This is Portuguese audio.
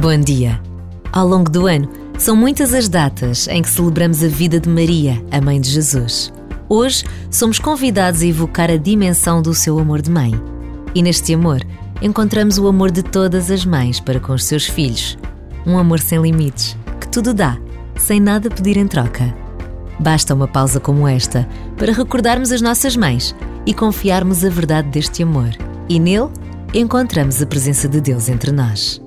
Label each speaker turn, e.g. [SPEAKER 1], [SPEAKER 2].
[SPEAKER 1] Bom dia! Ao longo do ano, são muitas as datas em que celebramos a vida de Maria, a mãe de Jesus. Hoje, somos convidados a evocar a dimensão do seu amor de mãe. E neste amor, encontramos o amor de todas as mães para com os seus filhos. Um amor sem limites, que tudo dá, sem nada pedir em troca. Basta uma pausa como esta para recordarmos as nossas mães e confiarmos a verdade deste amor. E nele, encontramos a presença de Deus entre nós.